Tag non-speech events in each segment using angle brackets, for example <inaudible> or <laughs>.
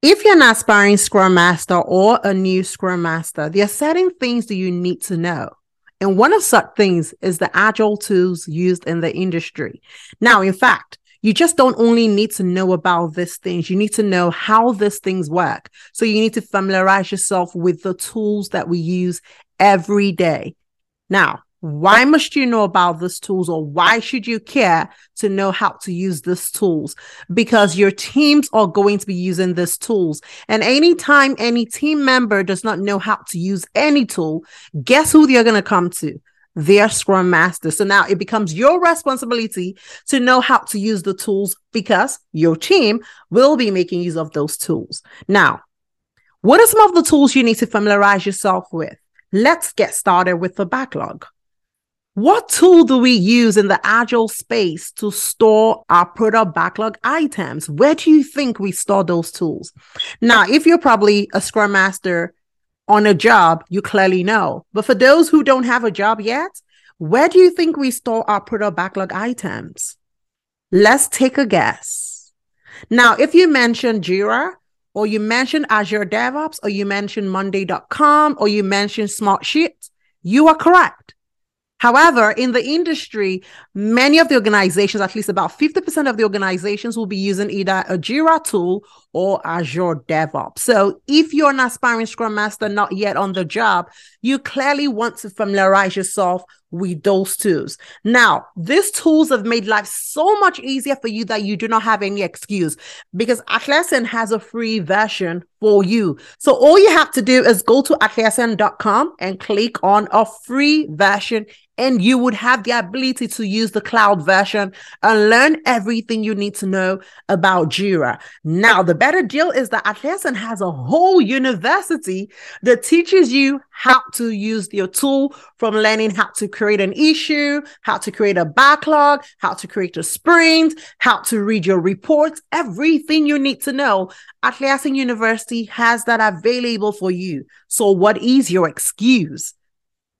If you're an aspiring Scrum Master or a new Scrum Master, there are certain things that you need to know. And one of such things is the agile tools used in the industry. Now, in fact, you just don't only need to know about these things, you need to know how these things work. So you need to familiarize yourself with the tools that we use every day. Now, why must you know about these tools or why should you care to know how to use these tools? Because your teams are going to be using these tools. And anytime any team member does not know how to use any tool, guess who they're going to come to? Their scrum master. So now it becomes your responsibility to know how to use the tools because your team will be making use of those tools. Now, what are some of the tools you need to familiarize yourself with? Let's get started with the backlog. What tool do we use in the agile space to store our product backlog items? Where do you think we store those tools? Now, if you're probably a scrum master on a job, you clearly know. But for those who don't have a job yet, where do you think we store our product backlog items? Let's take a guess. Now, if you mention Jira, or you mention Azure DevOps, or you mention Monday.com, or you mention Smartsheet, you are correct. However, in the industry, many of the organizations, at least about 50% of the organizations, will be using either a Jira tool or Azure DevOps. So if you're an aspiring Scrum Master not yet on the job, you clearly want to familiarize yourself with those tools. Now, these tools have made life so much easier for you that you do not have any excuse because Atlassian has a free version for you. So all you have to do is go to atlassian.com and click on a free version and you would have the ability to use the cloud version and learn everything you need to know about Jira. Now, the better deal is that Atlassian has a whole university that teaches you how to use your tool from learning how to create an issue, how to create a backlog, how to create a sprint, how to read your reports, everything you need to know. Atlassian University has that available for you. So what is your excuse?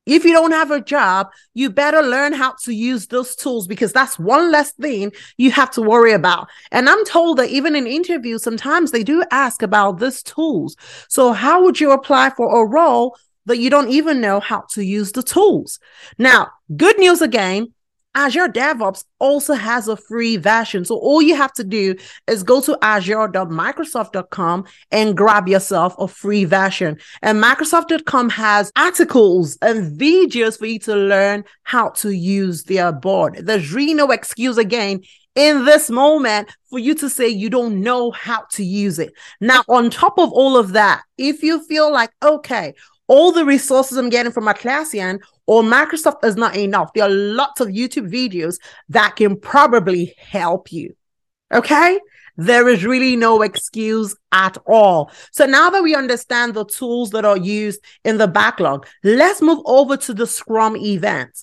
If you don't have a job, you better learn how to use those tools because that's one less thing you have to worry about. And I'm told that even in interviews, sometimes they do ask about these tools. So, how would you apply for a role that you don't even know how to use the tools? Now, good news again Azure DevOps also has a free version. So all you have to do is go to azure.microsoft.com and grab yourself a free version. And Microsoft.com has articles and videos for you to learn how to use their board. There's really no excuse again in this moment for you to say you don't know how to use it. Now, on top of all of that, if you feel like, okay, all the resources I'm getting from Atlassian or Microsoft is not enough. There are lots of YouTube videos that can probably help you. Okay. There is really no excuse at all. So now that we understand the tools that are used in the backlog, let's move over to the Scrum event.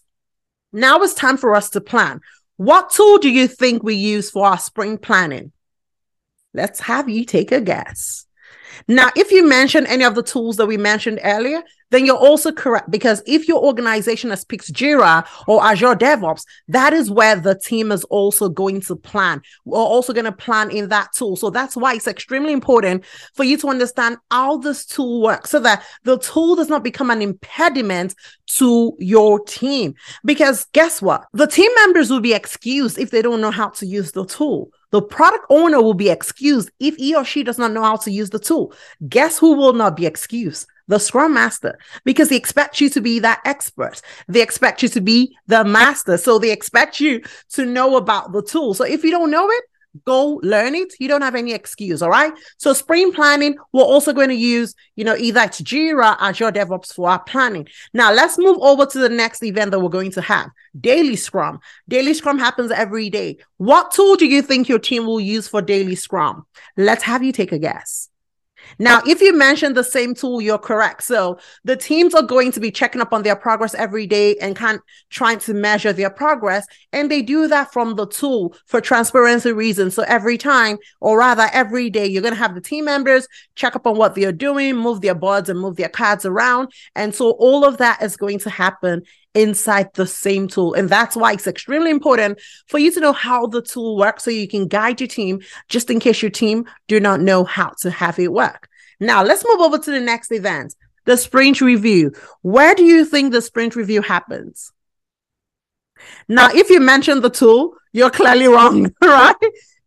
Now it's time for us to plan. What tool do you think we use for our sprint planning? Let's have you take a guess. Now, if you mention any of the tools that we mentioned earlier, then you're also correct because if your organization has picked Jira or Azure DevOps, that is where the team is also going to plan. We're also going to plan in that tool. So that's why it's extremely important for you to understand how this tool works so that the tool does not become an impediment to your team. Because guess what? The team members will be excused if they don't know how to use the tool. The product owner will be excused if he or she does not know how to use the tool. Guess who will not be excused? The Scrum Master, because they expect you to be that expert. They expect you to be the master. So they expect you to know about the tool. So if you don't know it, go learn it. You don't have any excuse. All right. So sprint planning, we're also going to use, you know, either it's Jira, Azure DevOps for our planning. Now let's move over to the next event that we're going to have. Daily Scrum. Daily Scrum happens every day. What tool do you think your team will use for Daily Scrum? Let's have you take a guess. Now, if you mention the same tool, you're correct. So the teams are going to be checking up on their progress every day and kind trying to measure their progress. And they do that from the tool for transparency reasons. So every time, or rather every day, you're going to have the team members check up on what they're doing, move their boards and move their cards around. And so all of that is going to happen inside the same tool. And that's why it's extremely important for you to know how the tool works so you can guide your team just in case your team do not know how to have it work. Now, let's move over to the next event, the sprint review. Where do you think the sprint review happens? Now, if you mention the tool, you're clearly wrong, <laughs> right?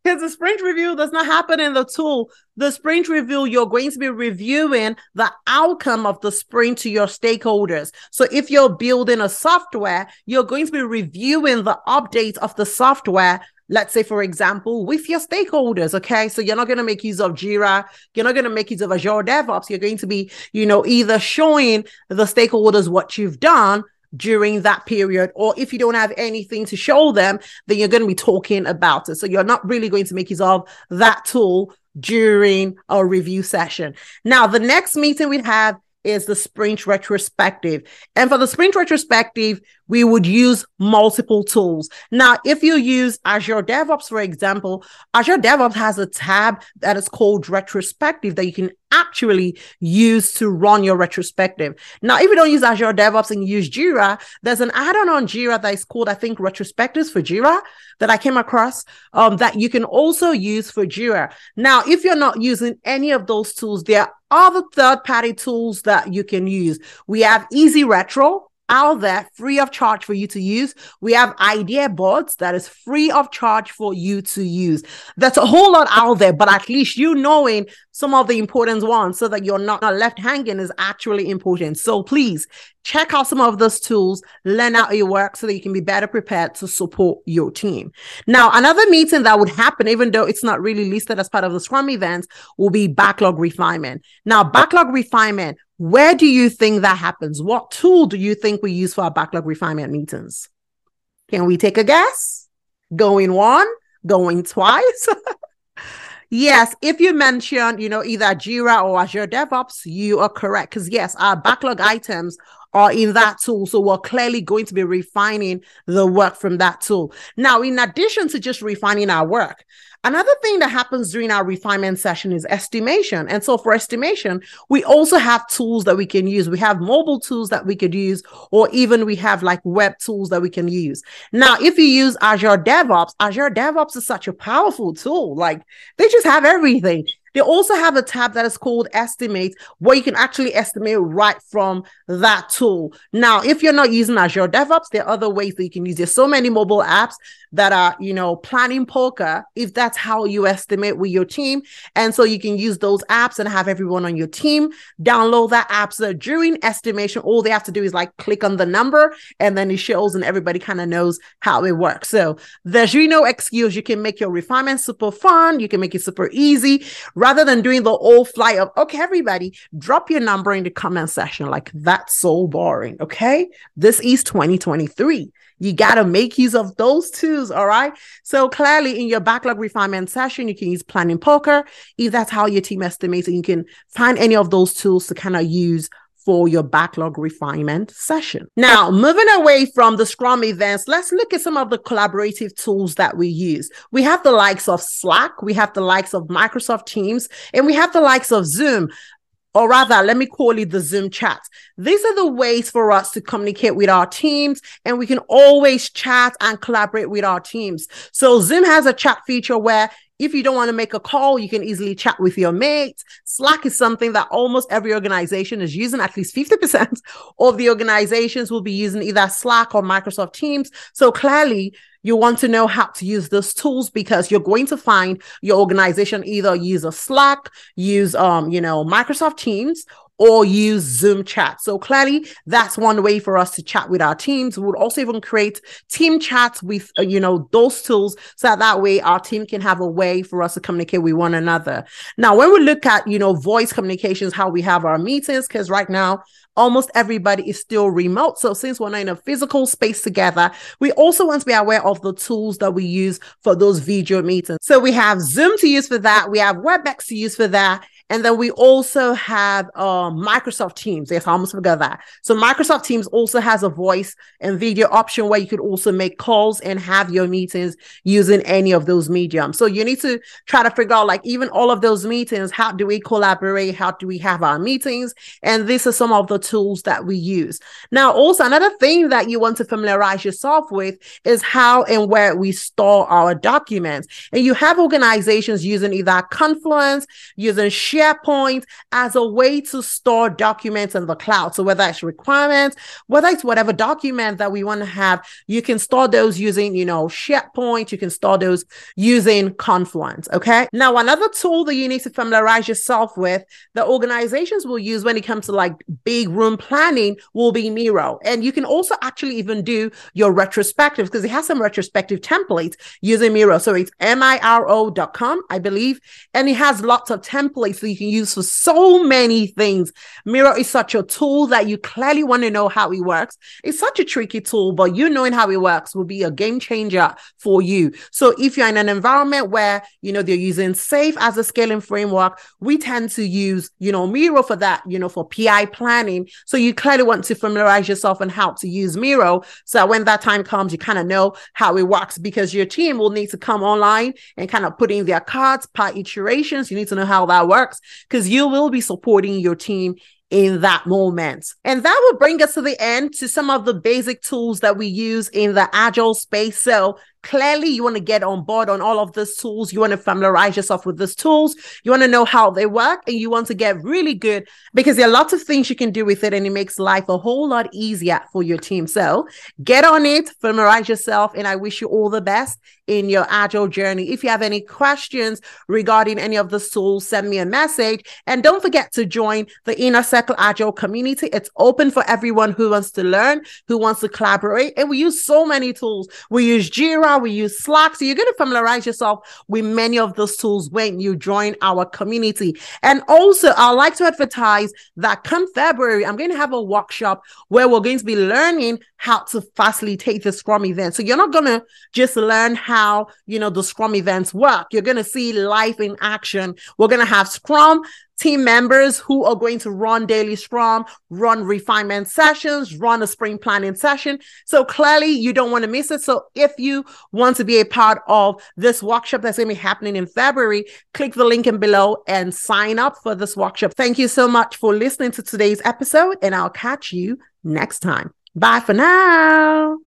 Because the sprint review does not happen in the tool. The sprint review, you're going to be reviewing the outcome of the sprint to your stakeholders. So if you're building a software, you're going to be reviewing the update of the software let's say for example with your stakeholders okay so you're not going to make use of jira you're not going to make use of azure devops you're going to be you know either showing the stakeholders what you've done during that period. Or if you don't have anything to show them, then you're going to be talking about it. So you're not really going to make use of that tool during a review session. Now, the next meeting we have is the sprint retrospective. And for the sprint retrospective, we would use multiple tools. Now, if you use Azure DevOps, for example, Azure DevOps has a tab that is called retrospective that you can actually use to run your retrospective. Now, if you don't use Azure DevOps and use Jira, there's an add-on on Jira that is called, I think, retrospectives for Jira that I came across um, that you can also use for Jira. Now, if you're not using any of those tools, there are other third-party tools that you can use. We have Easy Retro, out there free of charge for you to use. We have idea boards that is free of charge for you to use. That's a whole lot out there, but at least you knowing some of the important ones so that you're not, not left hanging is actually important. So please check out some of those tools, learn how it works so that you can be better prepared to support your team. Now, another meeting that would happen, even though it's not really listed as part of the Scrum event, will be backlog refinement. Now, backlog refinement, where do you think that happens? What tool do you think we use for our backlog refinement meetings? Can we take a guess? Going one, going twice? <laughs> yes, if you mention, you know, either Jira or Azure DevOps, you are correct. Because yes, our backlog items are in that tool. So we're clearly going to be refining the work from that tool. Now, in addition to just refining our work, Another thing that happens during our refinement session is estimation. And so for estimation, we also have tools that we can use. We have mobile tools that we could use, or even we have like web tools that we can use. Now, if you use Azure DevOps, Azure DevOps is such a powerful tool. Like they just have everything. They also have a tab that is called Estimate, where you can actually estimate right from that tool. Now, if you're not using Azure DevOps, there are other ways that you can use. There's so many mobile apps that are, you know, planning poker, if that's how you estimate with your team. And so you can use those apps and have everyone on your team download that app. So during estimation, all they have to do is like click on the number and then it shows and everybody kind of knows how it works. So there's really no excuse. You can make your refinement super fun. You can make it super easy rather than doing the old flight of, okay, everybody drop your number in the comment section. Like that's so boring. Okay. This is 2023. You got to make use of those tools. All right. So clearly in your backlog refinement session, you can use planning poker. If that's how your team estimates, and you can find any of those tools to kind of use for your backlog refinement session. Now, moving away from the Scrum events, let's look at some of the collaborative tools that we use. We have the likes of Slack, we have the likes of Microsoft Teams, and we have the likes of Zoom or rather, let me call it the Zoom chat. These are the ways for us to communicate with our teams, and we can always chat and collaborate with our teams. So, Zoom has a chat feature where if you don't want to make a call, you can easily chat with your mates. Slack is something that almost every organization is using. At least 50% <laughs> of the organizations will be using either Slack or Microsoft Teams. So clearly, you want to know how to use those tools because you're going to find your organization either use a Slack, use um, you know, Microsoft Teams, or use Zoom chat. So clearly, that's one way for us to chat with our teams. We'll also even create team chats with, uh, you know, those tools so that, that way our team can have a way for us to communicate with one another. Now, when we look at, you know, voice communications, how we have our meetings, because right now, almost everybody is still remote. So since we're not in a physical space together, we also want to be aware of the tools that we use for those video meetings. So we have Zoom to use for that. We have WebEx to use for that. And then we also have uh, Microsoft Teams. Yes, I almost forgot that. So Microsoft Teams also has a voice and video option where you could also make calls and have your meetings using any of those mediums. So you need to try to figure out like even all of those meetings, how do we collaborate? How do we have our meetings? And these are some of the tools that we use. Now, also another thing that you want to familiarize yourself with is how and where we store our documents. And you have organizations using either Confluence, using SharePoint as a way to store documents in the cloud. So whether it's requirements, whether it's whatever document that we want to have, you can store those using, you know, SharePoint. You can store those using Confluence. Okay. Now, another tool that you need to familiarize yourself with that organizations will use when it comes to like big room planning will be Miro. And you can also actually even do your retrospectives because it has some retrospective templates using Miro. So it's miro.com, I believe. And it has lots of templates you can use for so many things. Miro is such a tool that you clearly want to know how it works. It's such a tricky tool, but you knowing how it works will be a game changer for you. So if you're in an environment where, you know, they're using SAFe as a scaling framework, we tend to use, you know, Miro for that, you know, for PI planning. So you clearly want to familiarize yourself on how to use Miro. So when that time comes, you kind of know how it works because your team will need to come online and kind of put in their cards per iterations. You need to know how that works because you will be supporting your team in that moment. And that will bring us to the end to some of the basic tools that we use in the agile space. So clearly you want to get on board on all of these tools. You want to familiarize yourself with these tools. You want to know how they work and you want to get really good because there are lots of things you can do with it and it makes life a whole lot easier for your team. So get on it, familiarize yourself, and I wish you all the best in your agile journey. If you have any questions regarding any of the tools, send me a message. And don't forget to join the Inner Circle Agile community. It's open for everyone who wants to learn, who wants to collaborate. And we use so many tools. We use Jira, we use Slack. So you're going to familiarize yourself with many of those tools when you join our community. And also, I'd like to advertise that come February, I'm going to have a workshop where we're going to be learning how to facilitate the Scrum event. So you're not going to just learn how, you know, the Scrum events work. You're going to see life in action. We're going to have Scrum team members who are going to run daily scrum, run refinement sessions, run a sprint planning session. So clearly you don't want to miss it. So if you want to be a part of this workshop that's going to be happening in February, click the link in below and sign up for this workshop. Thank you so much for listening to today's episode and I'll catch you next time. Bye for now.